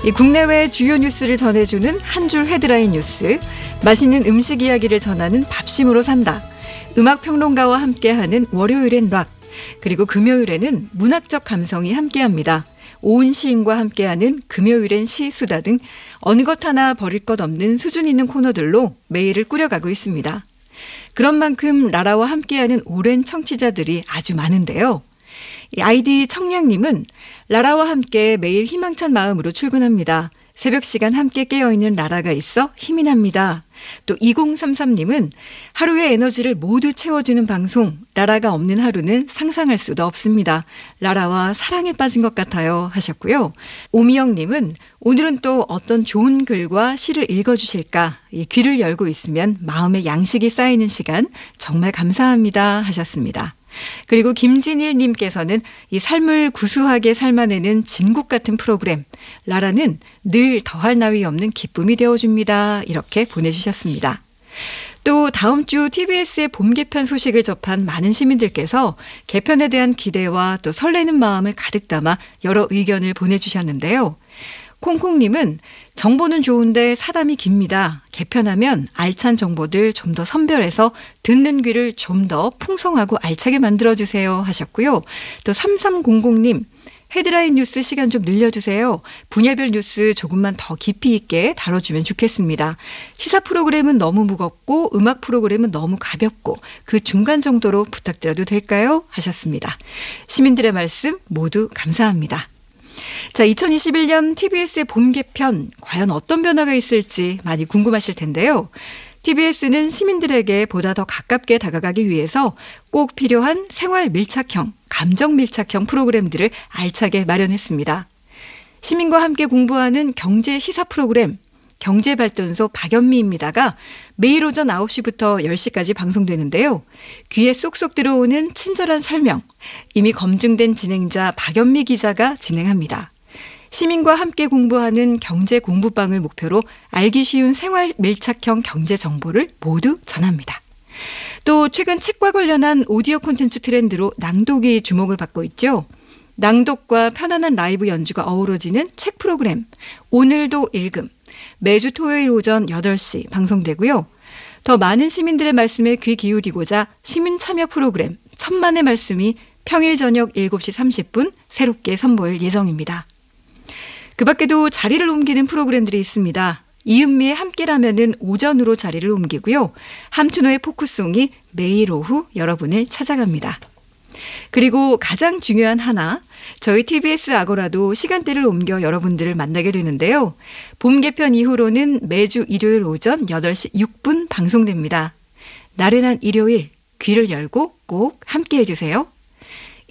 이 국내외 주요 뉴스를 전해주는 한 줄 헤드라인 뉴스, 맛있는 음식 이야기를 전하는 밥심으로 산다, 음악 평론가와 함께하는 월요일엔 락, 그리고 금요일에는 문학적 감성이 함께합니다. 오은 시인과 함께하는 금요일엔 시수다 등 어느 것 하나 버릴 것 없는 수준 있는 코너들로 매일을 꾸려가고 있습니다. 그런 만큼 라라와 함께하는 오랜 청취자들이 아주 많은데요. 이 아이디 청량님은 라라와 함께 매일 희망찬 마음으로 출근합니다. 새벽 시간 함께 깨어있는 라라가 있어 힘이 납니다. 또 2033님은 하루의 에너지를 모두 채워주는 방송, 라라가 없는 하루는 상상할 수도 없습니다. 라라와 사랑에 빠진 것 같아요. 하셨고요. 오미영님은 오늘은 또 어떤 좋은 글과 시를 읽어주실까? 이 귀를 열고 있으면 마음의 양식이 쌓이는 시간 정말 감사합니다. 하셨습니다. 그리고 김진일 님께서는 이 삶을 구수하게 삶아내는 진국 같은 프로그램 라라는 늘 더할 나위 없는 기쁨이 되어줍니다. 이렇게 보내주셨습니다. 또 다음 주 TBS의 봄 개편 소식을 접한 많은 시민들께서 개편에 대한 기대와 또 설레는 마음을 가득 담아 여러 의견을 보내주셨는데요. 콩콩님은 정보는 좋은데 사담이 깁니다. 개편하면 알찬 정보들 좀 더 선별해서 듣는 귀를 좀 더 풍성하고 알차게 만들어주세요 하셨고요. 또 3300님 헤드라인 뉴스 시간 좀 늘려주세요. 분야별 뉴스 조금만 더 깊이 있게 다뤄주면 좋겠습니다. 시사 프로그램은 너무 무겁고 음악 프로그램은 너무 가볍고 그 중간 정도로 부탁드려도 될까요? 하셨습니다. 시민들의 말씀 모두 감사합니다. 자, 2021년 TBS의 봄 개편 과연 어떤 변화가 있을지 많이 궁금하실 텐데요. TBS는 시민들에게 보다 더 가깝게 다가가기 위해서 꼭 필요한 생활 밀착형, 감정 밀착형 프로그램들을 알차게 마련했습니다. 시민과 함께 공부하는 경제 시사 프로그램 경제발전소 박연미입니다가 매일 오전 9시부터 10시까지 방송되는데요. 귀에 쏙쏙 들어오는 친절한 설명, 이미 검증된 진행자 박연미 기자가 진행합니다. 시민과 함께 공부하는 경제 공부방을 목표로 알기 쉬운 생활 밀착형 경제 정보를 모두 전합니다. 또 최근 책과 관련한 오디오 콘텐츠 트렌드로 낭독이 주목을 받고 있죠. 낭독과 편안한 라이브 연주가 어우러지는 책 프로그램 오늘도 읽음 매주 토요일 오전 8시 방송되고요. 더 많은 시민들의 말씀에 귀 기울이고자 시민 참여 프로그램 천만의 말씀이 평일 저녁 7시 30분 새롭게 선보일 예정입니다. 그 밖에도 자리를 옮기는 프로그램들이 있습니다. 이은미의 함께라면은 오전으로 자리를 옮기고요. 함춘호의 포크송이 매일 오후 여러분을 찾아갑니다. 그리고 가장 중요한 하나, 저희 TBS 아고라도 시간대를 옮겨 여러분들을 만나게 되는데요. 봄 개편 이후로는 매주 일요일 오전 8시 6분 방송됩니다. 나른한 일요일 귀를 열고 꼭 함께 해주세요.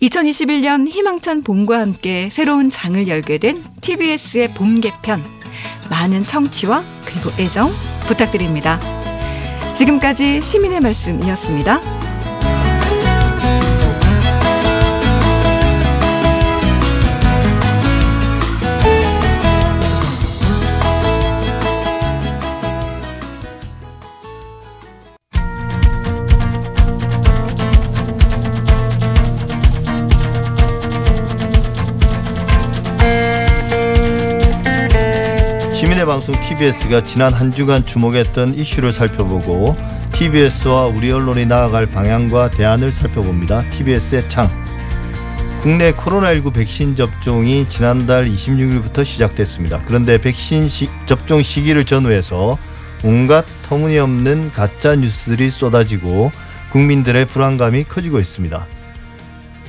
2021년 희망찬 봄과 함께 새로운 장을 열게 된 TBS의 봄 개편. 많은 청취와 그리고 애정 부탁드립니다. 지금까지 시민의 말씀이었습니다. TBS가 지난 한 주간 주목했던 이슈를 살펴보고 TBS와 우리 언론이 나아갈 방향과 대안을 살펴봅니다. TBS의 창. 국내 코로나19 백신 접종이 지난달 26일부터 시작됐습니다. 그런데 백신 시, 접종 시기를 전후해서 온갖 터무니없는 가짜 뉴스들이 쏟아지고 국민들의 불안감이 커지고 있습니다.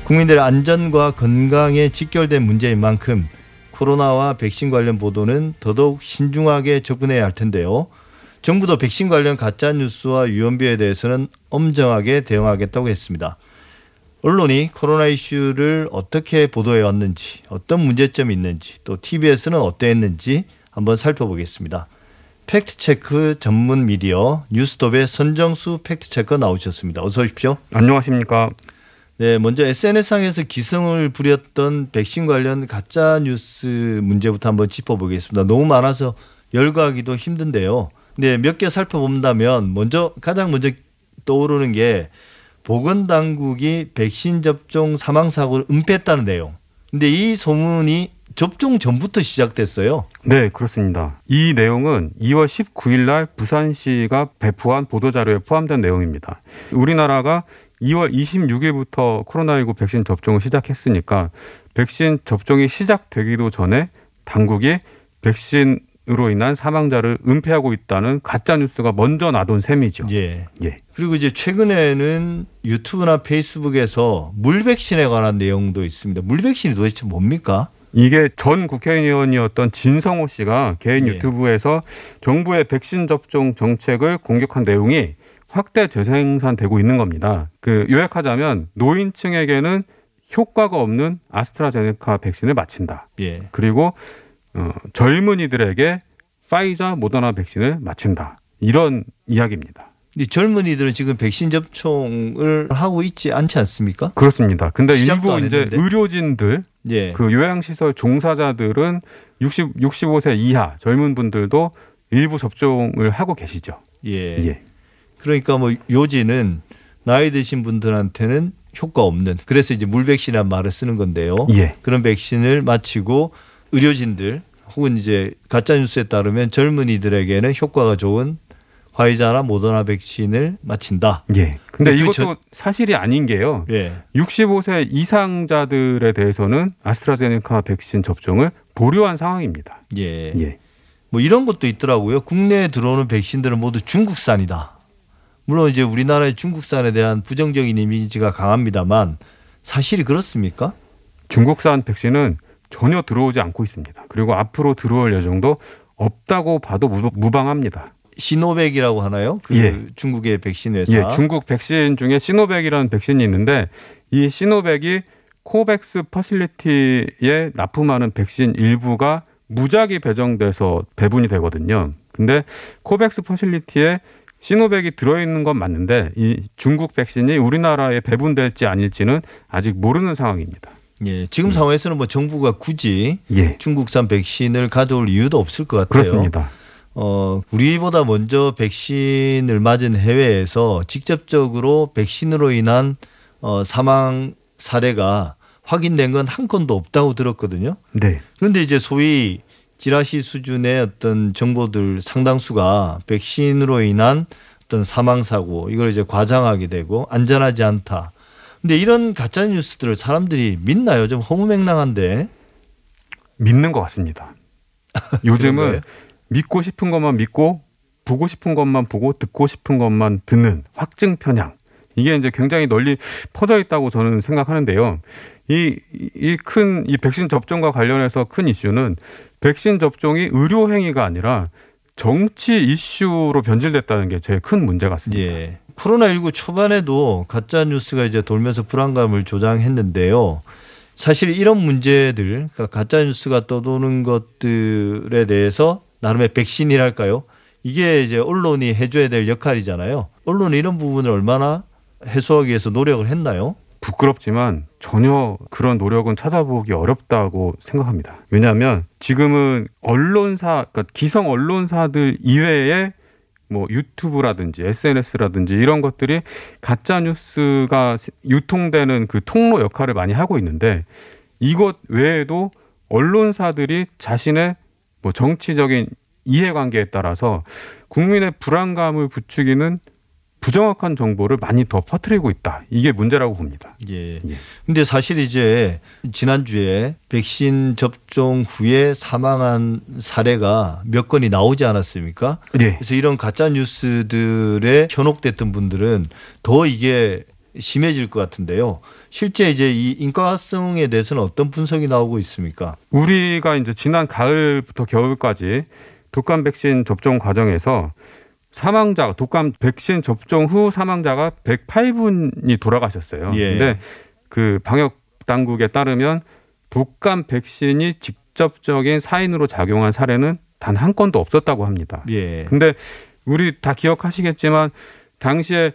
국민들의 안전과 건강에 직결된 문제인 만큼 코로나와 백신 관련 보도는 더더욱 신중하게 접근해야 할 텐데요. 정부도 백신 관련 가짜 뉴스와 유언비어에 대해서는 엄정하게 대응하겠다고 했습니다. 언론이 코로나 이슈를 어떻게 보도해 왔는지, 어떤 문제점이 있는지, 또 TBS는 어땠는지 한번 살펴보겠습니다. fact check 전문 미디어 뉴스톱의 선정수 fact checker 나오셨습니다. 어서 오십시오. 안녕하십니까. 네, 먼저 SNS상에서 기승을 부렸던 백신 관련 가짜 뉴스 문제부터 한번 짚어보겠습니다. 너무 많아서 열거하기도 힘든데요. 네, 몇 개 살펴본다면 먼저 가장 먼저 떠오르는 게 보건 당국이 백신 접종 사망 사고를 은폐했다는 내용. 근데 이 소문이 접종 전부터 시작됐어요. 네, 그렇습니다. 이 내용은 2월 19일 날 부산시가 배포한 보도자료에 포함된 내용입니다. 우리나라가 2월 26일부터 코로나19 백신 접종을 시작했으니까 백신 접종이 시작되기도 전에 당국이 백신으로 인한 사망자를 은폐하고 있다는 가짜 뉴스가 먼저 나돈 셈이죠. 예. 예. 그리고 이제 최근에는 유튜브나 페이스북에서 물 백신에 관한 내용도 있습니다. 물 백신이 도대체 뭡니까? 이게 전 국회의원이었던 진성호 씨가 개인 예. 유튜브에서 정부의 백신 접종 정책을 공격한 내용이 확대 재생산되고 있는 겁니다. 그 요약하자면 노인층에게는 효과가 없는 아스트라제네카 백신을 맞힌다. 예. 그리고 어, 젊은이들에게 파이자 모더나 백신을 맞춘다. 이런 이야기입니다. 근데 젊은이들은 지금 백신 접종을 하고 있지 않지 않습니까? 그렇습니다. 근데 일부 안 이제? 의료진들 예. 그 요양시설 종사자들은 60 65세 이하 젊은 분들도 일부 접종을 하고 계시죠. 예. 예. 그러니까 뭐 요지는 나이 드신 분들한테는 효과 없는 그래서 이제 물 백신이라는 말을 쓰는 건데요. 예. 그런 백신을 마치고 의료진들 혹은 이제 가짜 뉴스에 따르면 젊은이들에게는 효과가 좋은 화이자나 모더나 백신을 마친다. 예. 근데 그 이것도 저- 사실이 아닌 게요. 예. 65세 이상자들에 대해서는 아스트라제네카 백신 접종을 보류한 상황입니다. 예. 예. 뭐 이런 것도 있더라고요. 국내에 들어오는 백신들은 모두 중국산이다. 물론 이제 우리나라의 중국산에 대한 부정적인 이미지가 강합니다만 사실이 그렇습니까? 중국산 백신은 전혀 들어오지 않고 있습니다. 그리고 앞으로 들어올 예정도 없다고 봐도 무- 무방합니다. 시노백이라고 하나요? 그 예. 중국의 백신 회사. 예, 중국 백신 중에 시노백이라는 백신이 있는데 이 시노백이 COVAX Facility에 납품하는 백신 일부가 무작위 배정돼서 배분이 되거든요. 근데 COVAX Facility에 시노백이 들어있는 건 맞는데 이 중국 백신이 우리나라에 배분될지 아닐지는 아직 모르는 상황입니다. 예. 지금 상황에서는 뭐 정부가 굳이 예, 중국산 백신을 가져올 이유도 없을 것 같아요. 그렇습니다. 어, 우리보다 먼저 백신을 맞은 해외에서 직접적으로 백신으로 인한 어, 사망 사례가 확인된 건 한 건도 없다고 들었거든요. 네, 그런데 이제 소위 지라시 수준의 어떤 정보들 상당수가 백신으로 인한 어떤 사망 사고 이걸 이제 과장하게 되고 안전하지 않다. 근데 이런 가짜 뉴스들을 사람들이 믿나요? 좀 허무맹랑한데. 믿는 것 같습니다. [LAUGHS] 요즘은? 믿고 싶은 것만 믿고 보고 싶은 것만 보고 듣고 싶은 것만 듣는 확증 편향 이게 이제 굉장히 널리 퍼져 있다고 저는 생각하는데요. 이 이큰이 백신 접종과 관련해서 큰 이슈는 백신 접종이 의료 행위가 아니라 정치 이슈로 변질됐다는 게 제일 큰 문제 같습니다. 예. 코로나19 초반에도 가짜 뉴스가 이제 돌면서 불안감을 조장했는데요. 사실 이런 문제들, 그러니까 가짜 뉴스가 떠도는 것들에 대해서 나름의 백신이랄까요? 이게 이제 언론이 해줘야 될 역할이잖아요. 언론이 이런 부분을 얼마나 해소하기 위해서 노력을 했나요? 부끄럽지만 전혀 그런 노력은 찾아보기 어렵다고 생각합니다. 왜냐하면 지금은 언론사, 그러니까 기성 언론사들 이외에 뭐 유튜브라든지 SNS라든지 이런 것들이 가짜 뉴스가 유통되는 그 통로 역할을 많이 하고 있는데 이것 외에도 언론사들이 자신의 뭐 정치적인 이해관계에 따라서 국민의 불안감을 부추기는 부정확한 정보를 많이 더 퍼뜨리고 있다. 이게 문제라고 봅니다. 예. 예. 근데 사실 이제 지난주에 백신 접종 후에 사망한 사례가 몇 건이 나오지 않았습니까? 예. 그래서 이런 가짜 뉴스들에 현혹됐던 분들은 더 이게 심해질 것 같은데요. 실제 이제 이 인과성에 대해서는 어떤 분석이 나오고 있습니까? 우리가 이제 지난 가을부터 겨울까지 독감 백신 접종 과정에서 사망자 독감 백신 접종 후 사망자가 108분이 돌아가셨어요. 예. 근데 그 방역 당국에 따르면 독감 백신이 직접적인 사인으로 작용한 사례는 단 한 건도 없었다고 합니다. 예. 근데 우리 다 기억하시겠지만 당시에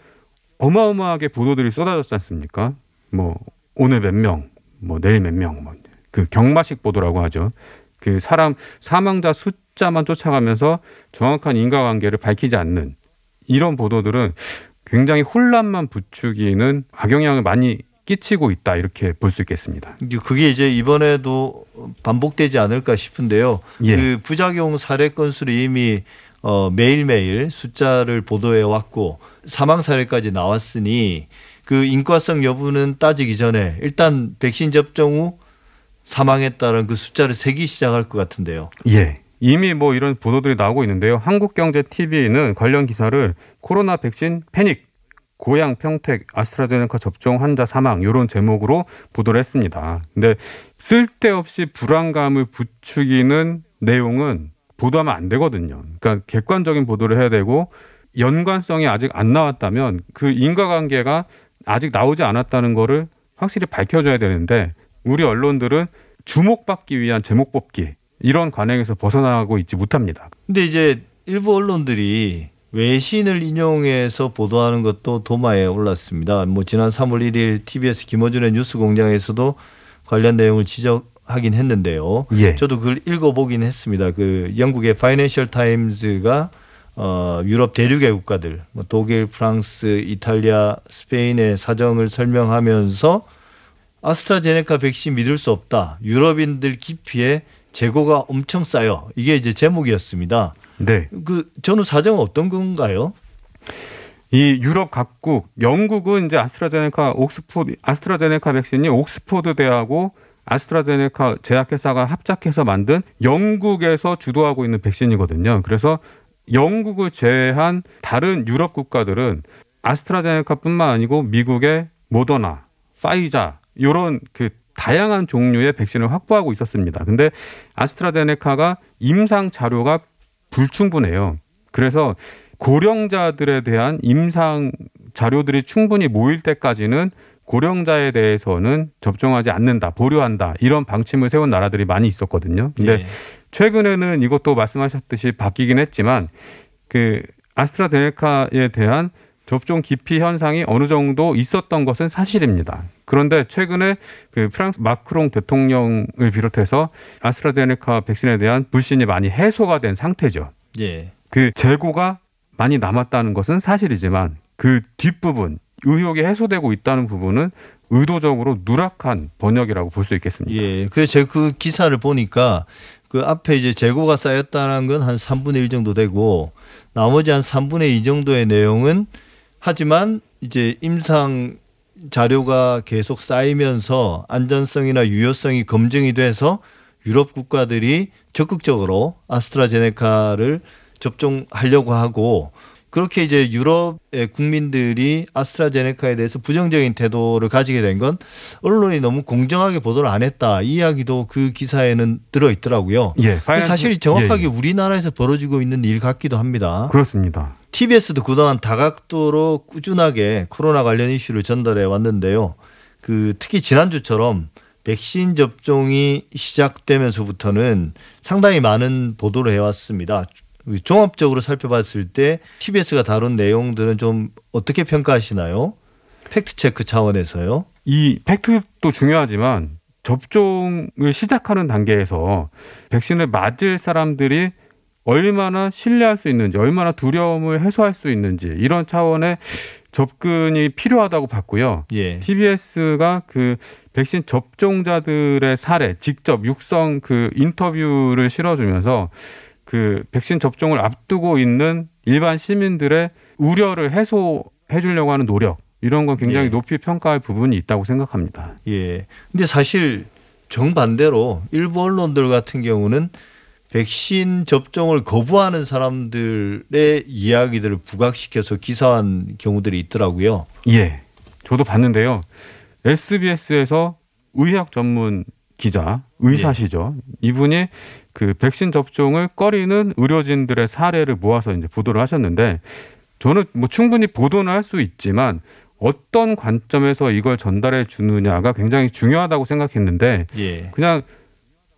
어마어마하게 보도들이 쏟아졌지 않습니까? 뭐 오늘 몇 명, 뭐 내일 몇 명, 뭐 그 경마식 보도라고 하죠. 그 사람 사망자 숫자 만 쫓아가면서 정확한 인과관계를 밝히지 않는 이런 보도들은 굉장히 혼란만 부추기는 악영향을 많이 끼치고 있다 이렇게 볼 수 있겠습니다. 그게 이제 이번에도 반복되지 않을까 싶은데요. 예. 그 부작용 사례 건수를 이미 어, 매일매일 숫자를 보도해 왔고 사망 사례까지 나왔으니 그 인과성 여부는 따지기 전에 일단 백신 접종 후 사망했다는 그 숫자를 세기 시작할 것 같은데요. 예. 이미 뭐 이런 보도들이 나오고 있는데요. 한국경제 TV는 관련 기사를 코로나 백신 패닉 고양 평택 아스트라제네카 접종 환자 사망 이런 제목으로 보도를 했습니다. 근데 쓸데없이 불안감을 부추기는 내용은 보도하면 안 되거든요. 그러니까 객관적인 보도를 해야 되고 연관성이 아직 안 나왔다면 그 인과관계가 아직 나오지 않았다는 거를 확실히 밝혀줘야 되는데 우리 언론들은 주목받기 위한 제목 뽑기 이런 관행에서 벗어나고 있지 못합니다. 근데 이제 일부 언론들이 외신을 인용해서 보도하는 것도 도마에 올랐습니다. 뭐 지난 3월 1일 TBS 김어준의 뉴스 공장에서도 관련 내용을 지적하긴 했는데요. 예. 저도 그걸 읽어보긴 했습니다. 그 영국의 파이낸셜 타임즈가 어, 유럽 대륙의 국가들, 뭐 독일, 프랑스, 이탈리아, 스페인의 사정을 설명하면서 아스트라제네카 백신 믿을 수 없다. 유럽인들 기피에 재고가 엄청 쌓여. 이게 이제 제목이었습니다. 네. 그 전후 사정은 어떤 건가요? 이 유럽 각국, 영국은 이제 아스트라제네카 옥스포드 아스트라제네카 백신이 옥스포드 대하고 아스트라제네카 제약회사가 합작해서 만든 영국에서 주도하고 있는 백신이거든요. 그래서 영국을 제외한 다른 유럽 국가들은 아스트라제네카뿐만 아니고 미국의 모더나, 파이자 이런 그 다양한 종류의 백신을 확보하고 있었습니다. 근데 아스트라제네카가 임상 자료가 불충분해요. 그래서 고령자들에 대한 임상 자료들이 충분히 모일 때까지는 고령자에 대해서는 접종하지 않는다, 보류한다 이런 방침을 세운 나라들이 많이 있었거든요. 근데 예. 최근에는 이것도 말씀하셨듯이 바뀌긴 했지만 그 아스트라제네카에 대한 접종 기피 현상이 어느 정도 있었던 것은 사실입니다. 그런데 최근에 그 프랑스 마크롱 대통령을 비롯해서 아스트라제네카 백신에 대한 불신이 많이 해소가 된 상태죠. 예. 그 재고가 많이 남았다는 것은 사실이지만 그 뒷부분 의혹이 해소되고 있다는 부분은 의도적으로 누락한 번역이라고 볼 수 있겠습니다. 예. 그래서 제가 그 기사를 보니까 그 앞에 이제 재고가 쌓였다는 건 한 3분의 1 정도 되고 나머지 한 3분의 2 정도의 내용은 하지만 이제 임상 자료가 계속 쌓이면서 안전성이나 유효성이 검증이 돼서 유럽 국가들이 적극적으로 아스트라제네카를 접종하려고 하고 그렇게 이제 유럽의 국민들이 아스트라제네카에 대해서 부정적인 태도를 가지게 된 건 언론이 너무 공정하게 보도를 안 했다 이 이야기도 그 기사에는 들어 있더라고요. 예, 사실 정확하게 예, 예. 우리나라에서 벌어지고 있는 일 같기도 합니다. 그렇습니다. TBS도 그동안 다각도로 꾸준하게 코로나 관련 이슈를 전달해 왔는데요. 그 특히 지난주처럼 백신 접종이 시작되면서부터는 상당히 많은 보도를 해왔습니다. 종합적으로 살펴봤을 때 TBS가 다룬 내용들은 좀 어떻게 평가하시나요? 팩트 체크 차원에서요. 이 팩트도 중요하지만 접종을 시작하는 단계에서 백신을 맞을 사람들이 얼마나 신뢰할 수 있는지, 얼마나 두려움을 해소할 수 있는지 이런 차원의 접근이 필요하다고 봤고요. 예. TBS가 그 백신 접종자들의 사례, 직접 육성 그 인터뷰를 실어주면서 그 백신 접종을 앞두고 있는 일반 시민들의 우려를 해소해 주려고 하는 노력 이런 건 굉장히 예. 높이 평가할 부분이 있다고 생각합니다. 예. 근데 사실 정반대로 일부 언론들 같은 경우는 백신 접종을 거부하는 사람들의 이야기들을 부각시켜서 기사한 경우들이 있더라고요. 예. 저도 봤는데요. SBS에서 의학 전문 기자, 의사시죠. 이분이 그 백신 접종을 꺼리는 의료진들의 사례를 모아서 이제 보도를 하셨는데 저는 뭐 충분히 보도는 할 수 있지만 어떤 관점에서 이걸 전달해 주느냐가 굉장히 중요하다고 생각했는데 예. 그냥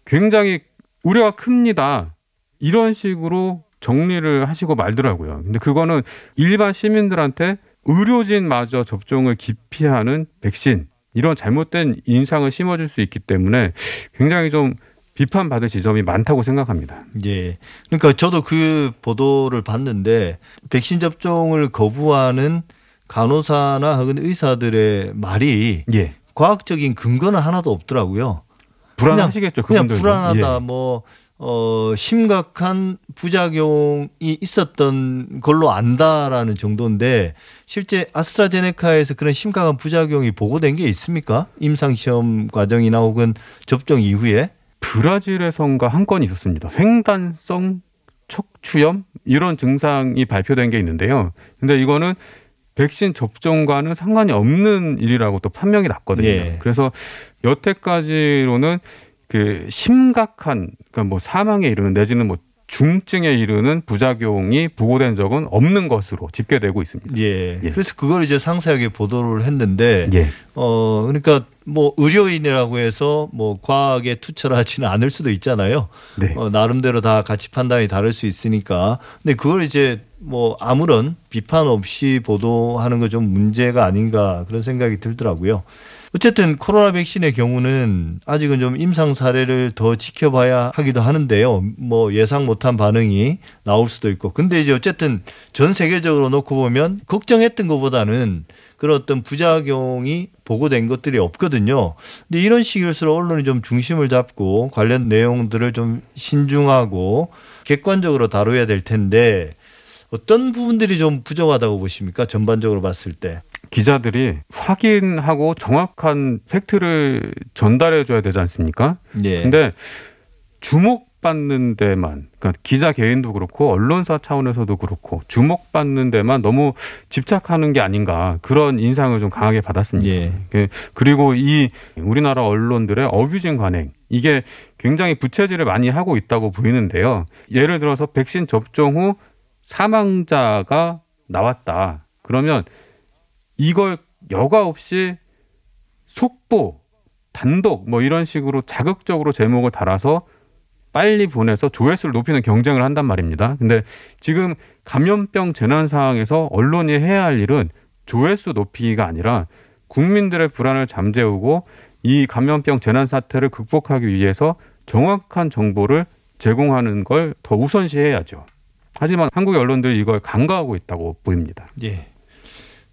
굉장히 우려가 큽니다. 이런 식으로 정리를 하시고 말더라고요. 근데 그거는 일반 시민들한테 의료진마저 접종을 기피하는 백신 이런 잘못된 인상을 심어줄 수 있기 때문에 굉장히 좀 비판받을 지점이 많다고 생각합니다. 예. 그러니까 저도 그 보도를 봤는데 백신 접종을 거부하는 간호사나 혹은 의사들의 말이 예. 과학적인 근거는 하나도 없더라고요. 불안하시겠죠. 그냥 그분들도. 불안하다 예. 뭐 어, 심각한 부작용이 있었던 걸로 안다라는 정도인데 실제 아스트라제네카에서 그런 심각한 부작용이 보고된 게 있습니까? 임상 시험 과정이나 혹은 접종 이후에? 브라질에선가 한 건이 있었습니다. 횡단성 척추염 이런 증상이 발표된 게 있는데요. 근데 이거는 백신 접종과는 상관이 없는 일이라고 또 판명이 났거든요. 예. 그래서 여태까지로는 그 심각한 그러니까 뭐 사망에 이르는 내지는 뭐 중증에 이르는 부작용이 보고된 적은 없는 것으로 집계되고 있습니다. 예. 예. 그래서 그걸 이제 상세하게 보도를 했는데 예. 어 그러니까 뭐 의료인이라고 해서 뭐 과학에 투철 하지는 않을 수도 있잖아요. 네. 어, 나름대로 다 가치 판단이 다를 수 있으니까. 근데 그걸 이제 뭐 아무런 비판 없이 보도하는 거 좀 문제가 아닌가 그런 생각이 들더라고요. 어쨌든 코로나 백신의 경우는 아직은 좀 임상 사례를 더 지켜봐야 하기도 하는데요. 뭐 예상 못한 반응이 나올 수도 있고. 근데 이제 어쨌든 전 세계적으로 놓고 보면 걱정했던 것보다는 그런 어떤 부작용이 보고된 것들이 없거든요. 근데 이런 시기일수록 언론이 좀 중심을 잡고 관련 내용들을 좀 신중하고 객관적으로 다뤄야 될 텐데 어떤 부분들이 좀 부족하다고 보십니까? 전반적으로 봤을 때. 기자들이 확인하고 정확한 팩트를 전달해 줘야 되지 않습니까? 예. 근데 주목받는 데만 그러니까 기자 개인도 그렇고 언론사 차원에서도 그렇고 주목받는 데만 너무 집착하는 게 아닌가 그런 인상을 좀 강하게 받았습니다. 예. 그- 그리고 이 우리나라 언론들의 어뷰징 관행 이게 굉장히 부채질을 많이 하고 있다고 보이는데요. 예를 들어서 백신 접종 후 사망자가 나왔다. 그러면 이걸 여과 없이 속보, 단독 뭐 이런 식으로 자극적으로 제목을 달아서 빨리 보내서 조회수를 높이는 경쟁을 한단 말입니다. 근데 지금 감염병 재난 상황에서 언론이 해야 할 일은 조회수 높이기가 아니라 국민들의 불안을 잠재우고 이 감염병 재난 사태를 극복하기 위해서 정확한 정보를 제공하는 걸 더 우선시해야죠. 하지만 한국의 언론들이 이걸 간과하고 있다고 보입니다. 예.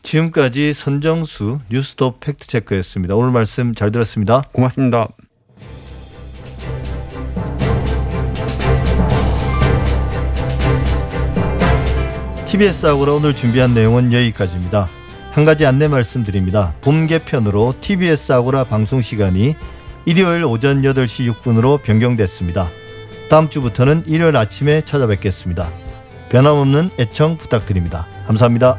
지금까지 선정수 뉴스톱 팩트체크였습니다. 오늘 말씀 잘 들었습니다. 고맙습니다. TBS 아고라 오늘 준비한 내용은 여기까지입니다. 한 가지 안내 말씀드립니다. 봄 개편으로 TBS 아고라 방송 시간이 일요일 오전 8시 6분으로 변경됐습니다. 다음 주부터는 일요일 아침에 찾아뵙겠습니다. 변함없는 애청 부탁드립니다. 감사합니다.